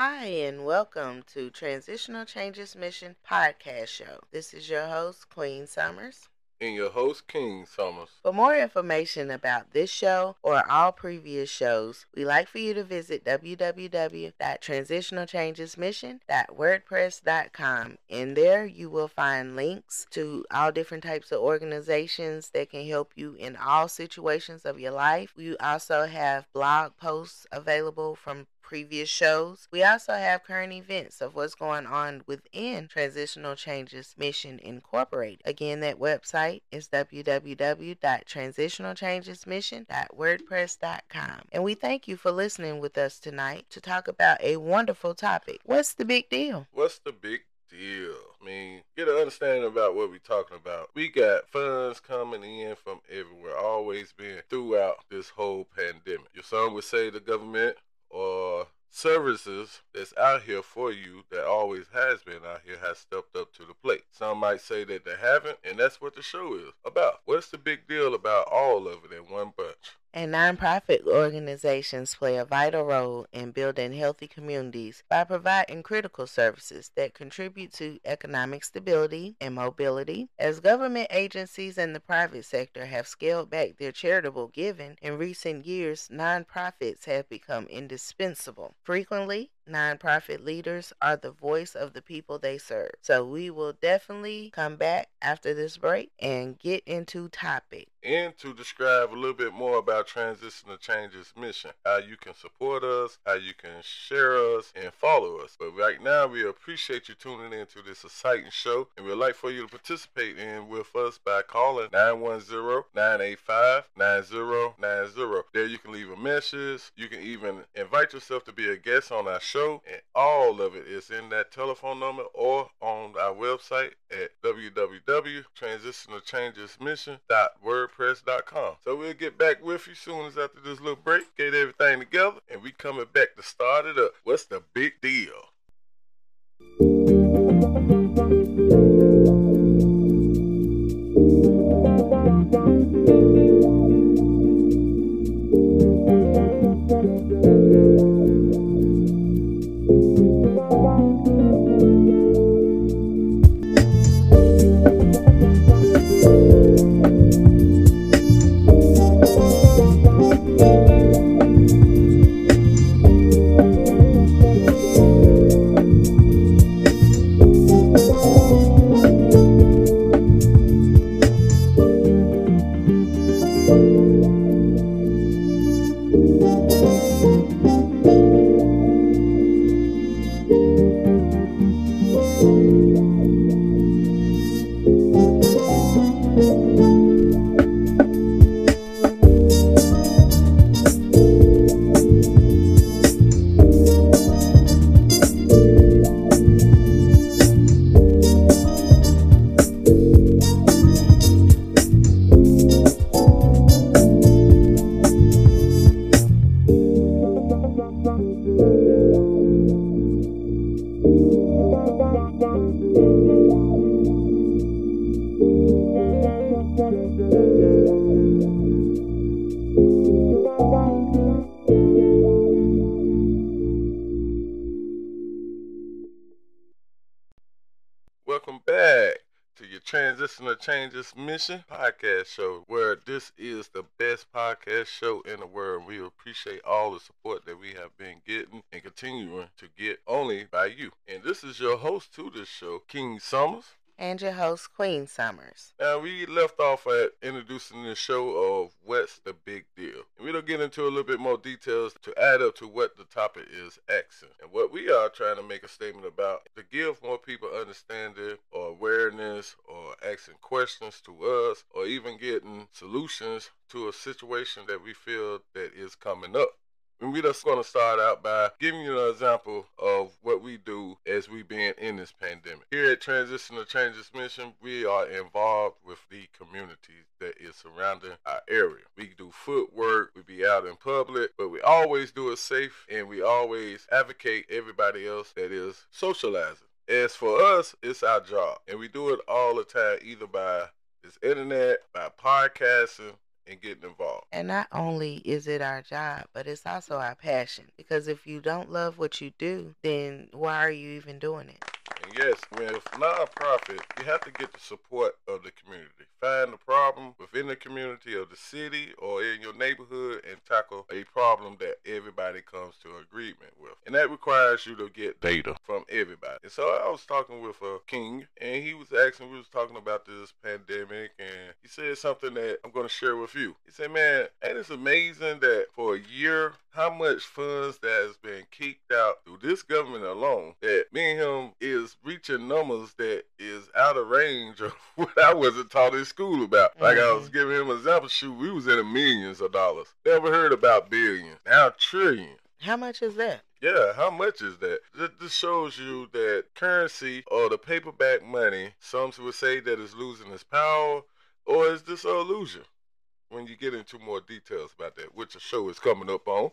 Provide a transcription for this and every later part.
Hi, and welcome to Transitional Changes Mission Podcast Show. This is your host, Queen Summers. And your host, King Summers. For more information about this show or all previous shows, we like for you to visit www.transitionalchangesmission.wordpress.com. In there, you will find links to all different types of organizations that can help you in all situations of your life. We also have blog posts available from previous shows. We also have current events of what's going on within Transitional Changes Mission Incorporated. Again, that website is www.transitionalchangesmission.wordpress.com. And we thank you for listening with us tonight to talk about a wonderful topic. What's the big deal? What's the big deal? I mean, get an understanding about what we're talking about. We got funds coming in from everywhere, always been throughout this whole pandemic. Your son would say the government or services that's out here for you that always has been out here has stepped up to the plate. Some might say that they haven't, and that's what the show is about. What's the big deal about all of it in one bunch? And nonprofit organizations play a vital role in building healthy communities by providing critical services that contribute to economic stability and mobility. As government agencies and the private sector have scaled back their charitable giving in recent years, nonprofits have become indispensable. Frequently, nonprofit leaders are the voice of the people they serve. So we will definitely come back after this break and get into topic. And to describe a little bit more about Transitional Changes mission, how you can support us, how you can share us and follow us. But right now we appreciate you tuning in to this exciting show and we'd like for you to participate in with us by calling 910-985-9090. There you can leave a message. You can even invite yourself to be a guest on our show show, and all of it is in that telephone number or on our website at www.transitionalchangesmission.wordpress.com. So we'll get back with you soon as after this little break, get everything together, and we coming back to start it up. What's the big deal? Transitional Mission podcast show, where this is the best podcast show in the world. We appreciate all the support that we have been getting and continuing to get only by you. And this is your host to this show, King Summers and your host, Queen Summers. Now, we left off at introducing the show of what's the big deal. And we'll get into a little bit more details to add up to what the topic is accent. And what we are trying to make a statement about to give more people understanding or awareness or asking questions to us or even getting solutions to a situation that we feel that is coming up. And we're just going to start out by giving you an example of what we do as we being in this pandemic. Here at Transitional Changes Mission, we are involved with the communities that is surrounding our area. We do footwork, we be out in public, but we always do it safe and we always advocate everybody else that is socializing. As for us, it's our job. And we do it all the time, either by this internet, by podcasting, and getting involved. And not only is it our job, but it's also our passion. Because if you don't love what you do, then why are you even doing it? And yes, with nonprofit, you have to get the support of the community. Find the problem within the community of the city or in your neighborhood and tackle a problem that everybody comes to agreement with. And that requires you to get data from everybody. And so I was talking with a king and he was asking, we was talking about this pandemic and he said something that I'm going to share with you. He said, man, ain't it amazing that for a year, how much funds that has been kicked out through this government alone that me and him is reaching numbers that is out of range of what I wasn't taught in school about. Mm-hmm. Like I was mm-hmm. giving him an example, shoot, we was in the millions of dollars. Never heard about billions. Now trillion. How much is that? Yeah, how much is that? This shows you that currency or the paperback money, some would say that is losing its power, or is this an illusion? When you get into more details about that, which the show is coming up on.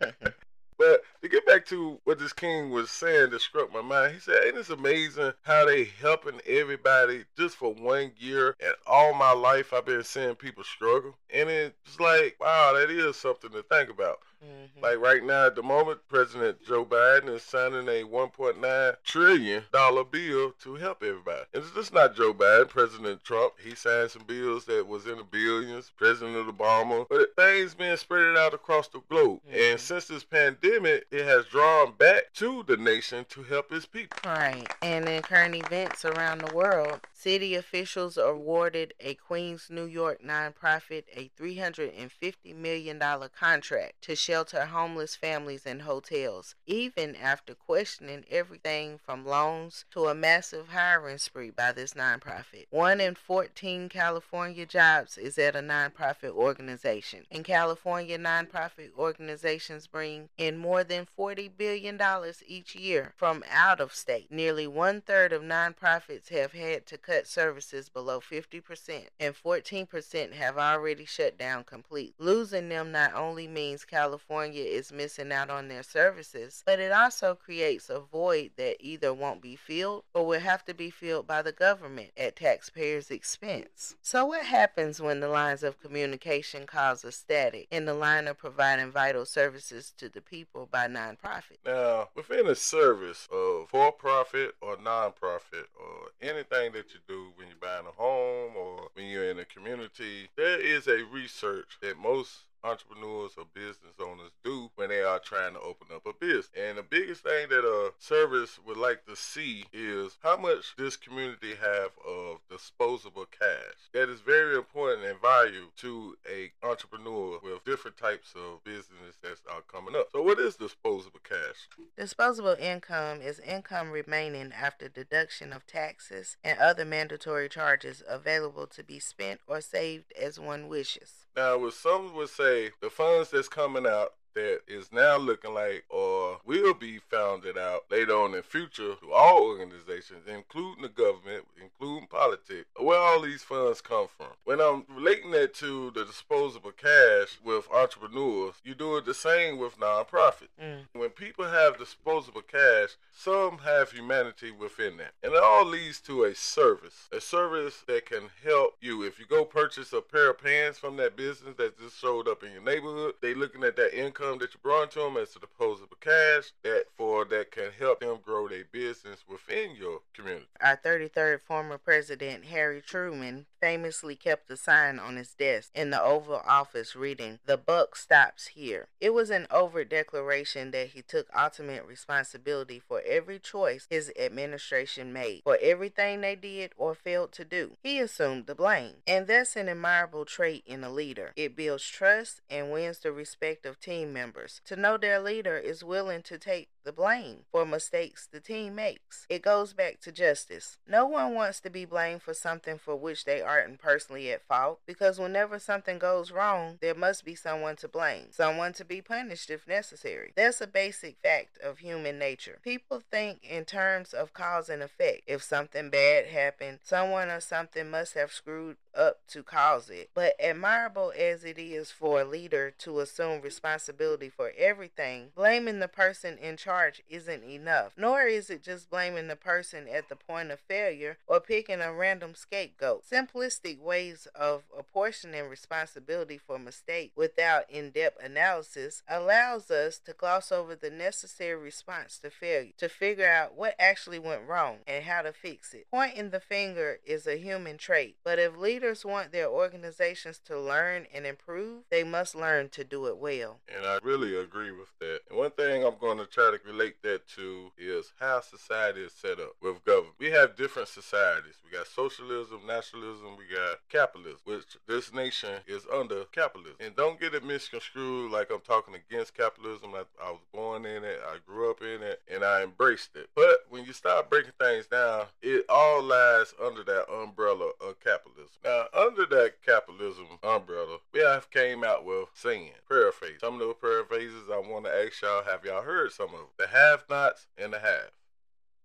But to get back to what this king was saying that struck my mind, he said, Ain't this amazing how they helping everybody just for one year? And all my life I've been seeing people struggle. And it's like, wow, that is something to think about. Mm-hmm. Like right now, at the moment, President Joe Biden is signing a 1.9 trillion dollar bill to help everybody. And it's just not Joe Biden. President Trump, he signed some bills that was in the billions. President Obama, but things being spread out across the globe. Mm-hmm. And since this pandemic, it has drawn back to the nation to help its people. Right. And in current events around the world, city officials awarded a Queens, New York nonprofit a $350 million contract to shelter homeless families in hotels, even after questioning everything from loans to a massive hiring spree by this nonprofit. One in 14 California jobs is at a nonprofit organization. In California, nonprofit organizations bring in more than $40 billion each year from out of state. Nearly one third of nonprofits have had to cut services below 50%, and 14% have already shut down completely. Losing them not only means California is missing out on their services, but it also creates a void that either won't be filled or will have to be filled by the government at taxpayers' expense. So, what happens when the lines of communication cause a static in the line of providing vital services to the people by nonprofit? Now, within a service of for profit or nonprofit or anything that you do when you're buying a home or when you're in a community, there is a research that most entrepreneurs or business owners do when they are trying to open up a business. And the biggest thing that a service would like to see is how much this community have of disposable cash. That is very important and value to a entrepreneur with different types of business that are coming up. So what is disposable cash? Disposable income is income remaining after deduction of taxes and other mandatory charges available to be spent or saved as one wishes. Now, what some would say, the funds that's coming out that is now looking like or will be founded out later on in future to all organizations, including the government, including politics, where all these funds come from. When I'm relating that to the disposable cash with entrepreneurs, you do it the same with nonprofits. Mm. When people have disposable cash, some have humanity within that. And it all leads to a service, a service that can help you. If you go purchase a pair of pants from that business that just showed up in your neighborhood, they looking at that income income that you brought to them as to disposable cash that for that can help them grow their business within your community. Our 33rd former president Harry Truman famously kept a sign on his desk in the Oval Office reading, "The buck stops here." It was an overt declaration that he took ultimate responsibility for every choice his administration made, for everything they did or failed to do. He assumed the blame, and that's an admirable trait in a leader. It builds trust and wins the respect of team members to know their leader is willing to take the blame for mistakes the team makes. It goes back to justice. No one wants to be blamed for something for which they aren't personally at fault because whenever something goes wrong, there must be someone to blame, someone to be punished if necessary. That's a basic fact of human nature. People think in terms of cause and effect. If something bad happened, someone or something must have screwed up to cause it. But admirable as it is for a leader to assume responsibility for everything, blaming the person in charge isn't enough. Nor is it just blaming the person at the point of failure or picking a random scapegoat. Simplistic ways of apportioning responsibility for mistake without in-depth analysis allows us to gloss over the necessary response to failure, to figure out what actually went wrong and how to fix it. Pointing the finger is a human trait, but if leaders want their organizations to learn and improve, they must learn to do it well. And I really agree with that. And one thing I'm going to try to relate that to is how society is set up with government. We have different societies. We got socialism, nationalism, we got capitalism, which this nation is under capitalism. And don't get it misconstrued like I'm talking against capitalism. I, I was born in it, I grew up in it, and I embraced it. But when you start breaking things down, it all lies under that umbrella of capitalism. Now, under that capitalism umbrella, we have came out with saying, paraphrase. Some of those paraphrases I want to ask y'all, have y'all heard some of them? The have-nots and the have.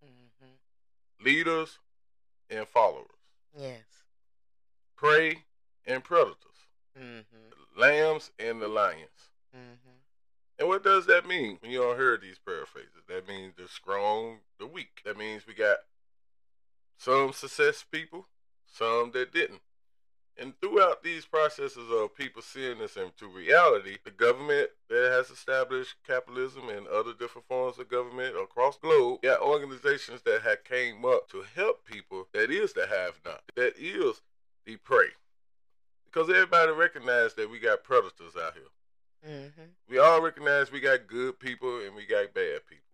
Mm-hmm. Leaders and followers. Yes. Prey and predators. Mm-hmm. Lambs and the lions. Mm-hmm. And what does that mean when you don't hear these paraphrases? That means the strong, the weak. That means we got some success people, some that didn't. And throughout these processes of people seeing this into reality, the government that has established capitalism and other different forms of government across the globe, got organizations that have came up to help people that is the have not, that is the prey. Because everybody recognize that we got predators out here. Mm-hmm. We all recognize we got good people and we got bad people.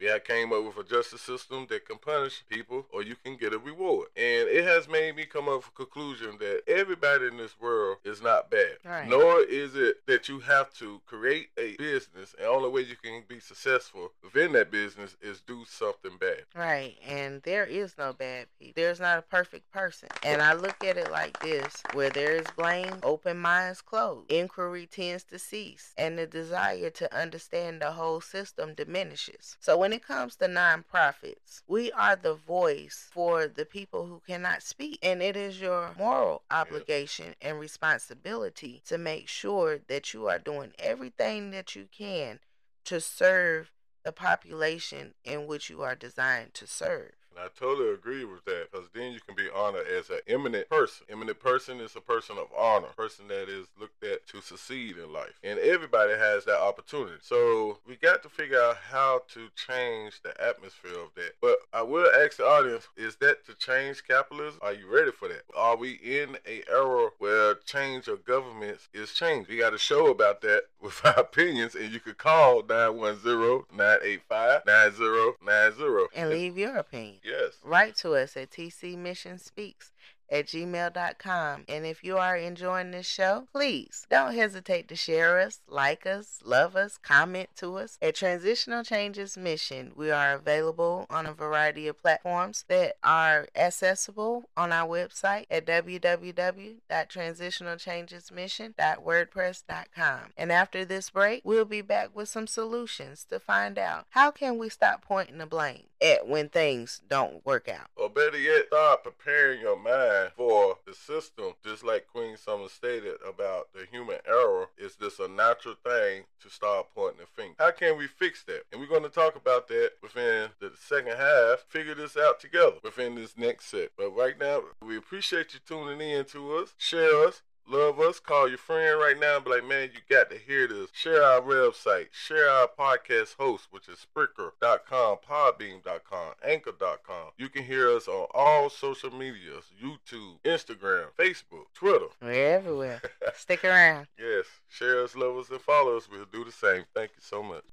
We have came up with a justice system that can punish people or you can get a reward. And it has made me come up with a conclusion that everybody in this world is not bad. Right. Nor is it that you have to create a business and the only way you can be successful within that business is do something bad. Right. And there is no bad people. There's not a perfect person. And I look at it like this where there is blame, open minds closed. Inquiry tends to cease and the desire to understand the whole system diminishes. So when it comes to nonprofits, we are the voice for the people who cannot speak. And it is your moral obligation and responsibility to make sure that you are doing everything that you can to serve the population in which you are designed to serve. And I totally agree with that because then you can be honored as an eminent person. Eminent person is a person of honor, person that is looked at to succeed in life. And everybody has that opportunity. So we got to figure out how to change the atmosphere of that. But I will ask the audience, is that to change capitalism? Are you ready for that? Are we in a era where change of governments is changed? We got a show about that with our opinions and you could call 910-985-9090 and leave your opinion. Yes. Write to us at tcmissionspeaks Mission Speaks at gmail.com. And if you are enjoying this show, please don't hesitate to share us, like us, love us, comment to us. At Transitional Changes Mission, we are available on a variety of platforms that are accessible on our website at www.transitionalchangesmission.wordpress.com. And after this break, we'll be back with some solutions to find out how can we stop pointing the blame at when things don't work out. Or better yet, start preparing your mind for the system, just like Queen Summer stated about the human error, is this a natural thing to start pointing the finger? How can we fix that? And we're going to talk about that within the second half, figure this out together within this next set. But right now, we appreciate you tuning in to us. Share us, Love us. Call your friend right now and be like, man, you got to hear this. Share our website. Share our podcast host, which is Spreaker.com, Podbean.com, Anchor.com. You can hear us on all social medias YouTube, Instagram, Facebook, Twitter. We're everywhere. Stick around. Yes. Share us, love us, and follow us. We'll do the same. Thank you so much.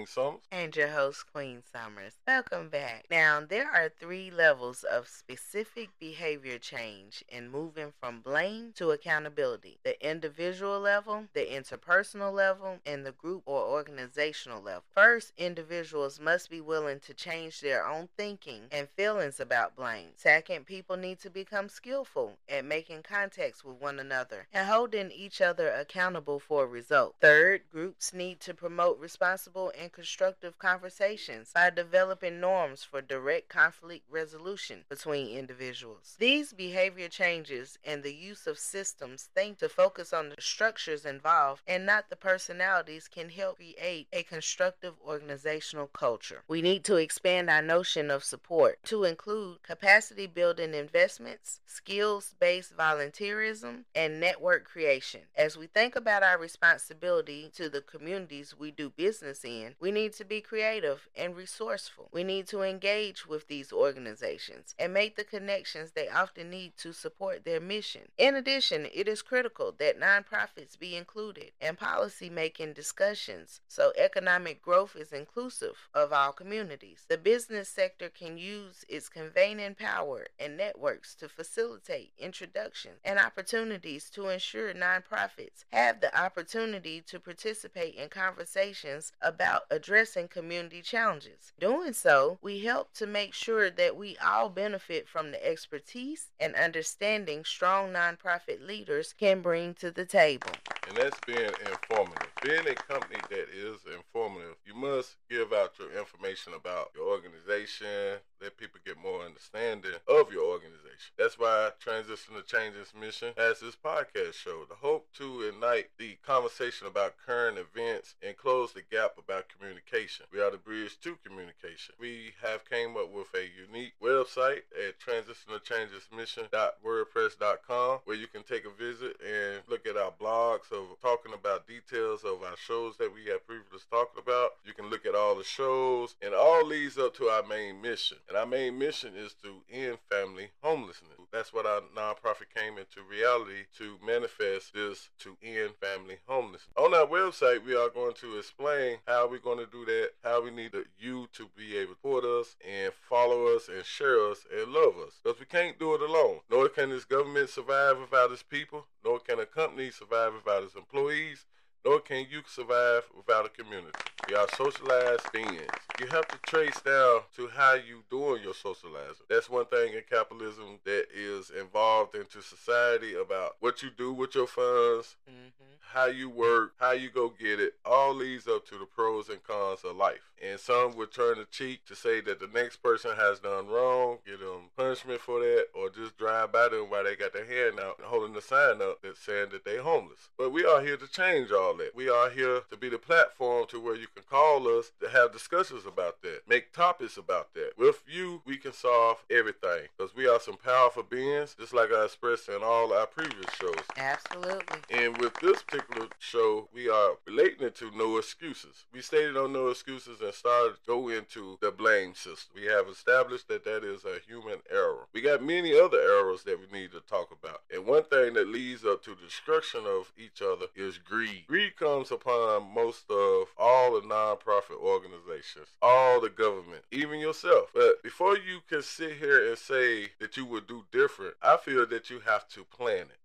King Summers. And your host, Queen Summers. Welcome back. Now, there are three levels of specific behavior change in moving from blame to accountability the individual level, the interpersonal level, and the group or organizational level. First, individuals must be willing to change their own thinking and feelings about blame. Second, people need to become skillful at making contacts with one another and holding each other accountable for a result. Third, groups need to promote responsible and constructive conversations by developing norms for direct conflict resolution between individuals. These behavior changes and the use of systems think to focus on the structures involved and not the personalities can help create a constructive organizational culture. We need to expand our notion of support to include capacity building investments, skills based volunteerism, and network creation. As we think about our responsibility to the communities we do business in, we need to be creative and resourceful. We need to engage with these organizations and make the connections they often need to support their mission. In addition, it is critical that nonprofits be included in policy making discussions so economic growth is inclusive of all communities. The business sector can use its convening power and networks to facilitate introductions and opportunities to ensure nonprofits have the opportunity to participate in conversations about addressing community challenges. Doing so, we help to make sure that we all benefit from the expertise and understanding strong nonprofit leaders can bring to the table. And that's being informative. Being a company that is informative, you must give out your information about your organization, let people get more understanding of your organization. That's why Transitional Changes Mission has this podcast show. The hope to ignite the conversation about current events and close the gap about communication. We are the bridge to communication. We have came up with a unique website at transitionalchangesmission.wordpress.com where you can take a visit and look at our blogs of talking about details of our shows that we have previously talked about. You can look at all the shows and all leads up to our main mission. And our main mission is to end family homelessness. That's what our nonprofit came into reality to manifest this to end family homelessness. On our website, we are going to explain how we're going to do that, how we need you to be able to support us and follow us and share us and love us. Because we can't do it alone. Nor can this government survive without its people, nor can a company survive without its employees nor can you survive without a community. We are socialized beings. You have to trace down to how you doing your socializing. That's one thing in capitalism that is involved into society about what you do with your funds, mm-hmm. how you work, how you go get it. All leads up to the pros and cons of life. And some would turn the cheek to say that the next person has done wrong, give them punishment for that, or just drive by them while they got their hand out and holding the sign up that's saying that they're homeless. But we are here to change all that. We are here to be the platform to where you can call us to have discussions about that, make topics about that. With you, we can solve everything because we are some powerful beings, just like I expressed in all our previous shows. Absolutely. And with this particular show, we are relating it to no excuses. We stated on no excuses and started to go into the blame system. We have established that that is a human error. We got many other errors that we need to talk about. And one thing that leads up to destruction of each other is greed. Greed comes upon most of all the nonprofit organizations, all the government, even yourself. But before you can sit here and say that you would do different, I feel that you have to plan it.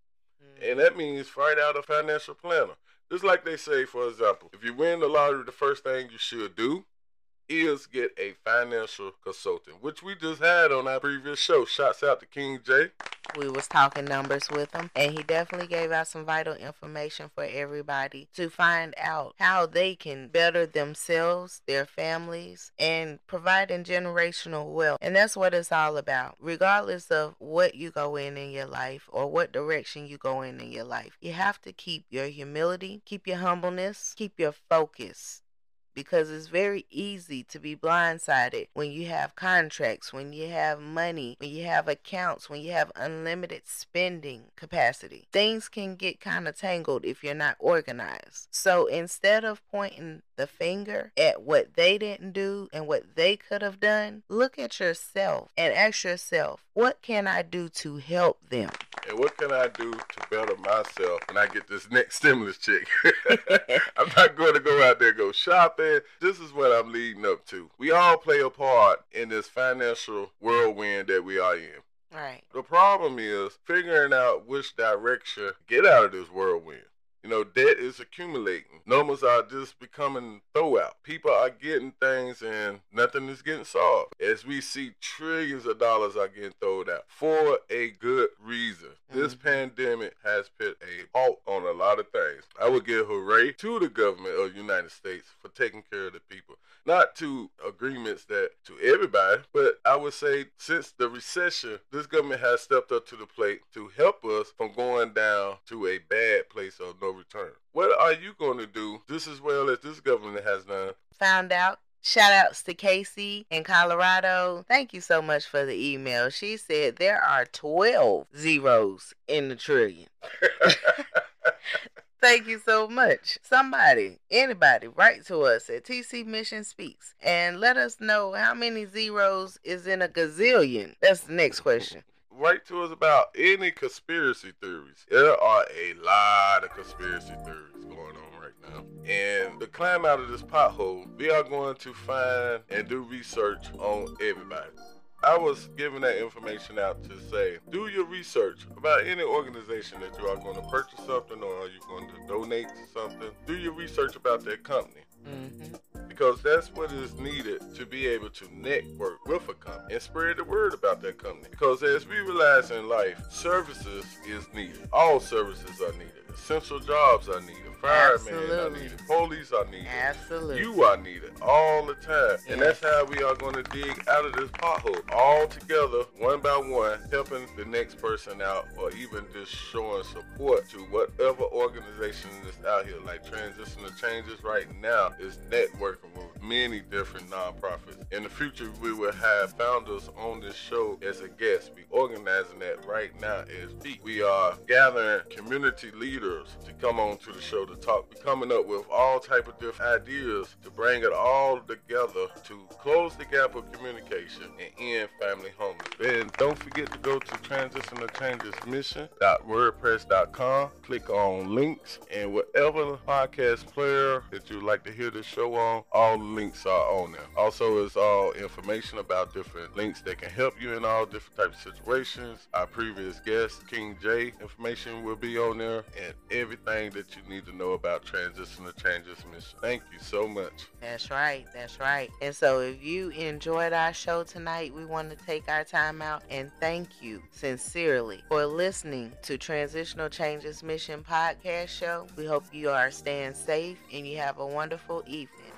Mm. And that means find out a financial planner. Just like they say, for example, if you win the lottery, the first thing you should do is get a financial consultant, which we just had on our previous show. Shouts out to King J. We was talking numbers with him, and he definitely gave out some vital information for everybody to find out how they can better themselves, their families, and providing generational wealth. And that's what it's all about. Regardless of what you go in in your life or what direction you go in in your life, you have to keep your humility, keep your humbleness, keep your focus because it's very easy to be blindsided when you have contracts, when you have money, when you have accounts, when you have unlimited spending capacity. Things can get kind of tangled if you're not organized. So instead of pointing the finger at what they didn't do and what they could have done, look at yourself and ask yourself, what can I do to help them? And what can I do to better myself when I get this next stimulus check? I'm not going to go out there go shopping. This is what I'm leading up to. We all play a part in this financial whirlwind that we are in. Right. The problem is figuring out which direction get out of this whirlwind. You know, debt is accumulating. Numbers are just becoming throwout. People are getting things and nothing is getting solved. As we see trillions of dollars are getting thrown out for a good reason. Mm-hmm. This pandemic has put a halt on a lot of things. I would give hooray to the government of the United States for taking care of the people. Not to agreements that to everybody, but I would say since the recession, this government has stepped up to the plate to help us from going down to a bad place of no return. What are you going to do just as well as this government has done? Found out Shout outs to Casey in Colorado. Thank you so much for the email. She said there are 12 zeros in the trillion. Thank you so much. Somebody, anybody, write to us at TC Mission Speaks and let us know how many zeros is in a gazillion. That's the next question write to us about any conspiracy theories. There are a lot of conspiracy theories going on. And to climb out of this pothole, we are going to find and do research on everybody. I was giving that information out to say, do your research about any organization that you are going to purchase something or are you going to donate to something. Do your research about that company. Mm-hmm because that's what is needed to be able to network with a company and spread the word about that company. Because as we realize in life, services is needed. All services are needed. Essential jobs are needed. Firemen are needed. Police are needed. Absolutely. You are needed all the time. Yes. And that's how we are going to dig out of this pothole. All together, one by one, helping the next person out or even just showing support to whatever organization is out here. Like Transitional Changes right now is networking with many different nonprofits. In the future, we will have founders on this show as a guest. We're organizing that right now as we. We are gathering community leaders to come on to the show to talk. We're coming up with all type of different ideas to bring it all together to close the gap of communication and end family homelessness. And don't forget to go to Transitional Changes Mission.wordpress.com. Click on links and whatever podcast player that you'd like to hear the show on, all links are on there. Also, it's all information about different links that can help you in all different types of situations. Our previous guest, King J, information will be on there and everything that you need to know about Transitional Changes Mission. Thank you so much. That's right. That's right. And so if you enjoyed our show tonight, we want to take our time out and thank you sincerely for listening to Transitional Changes Mission podcast show. We hope you are staying safe and you have a wonderful evening.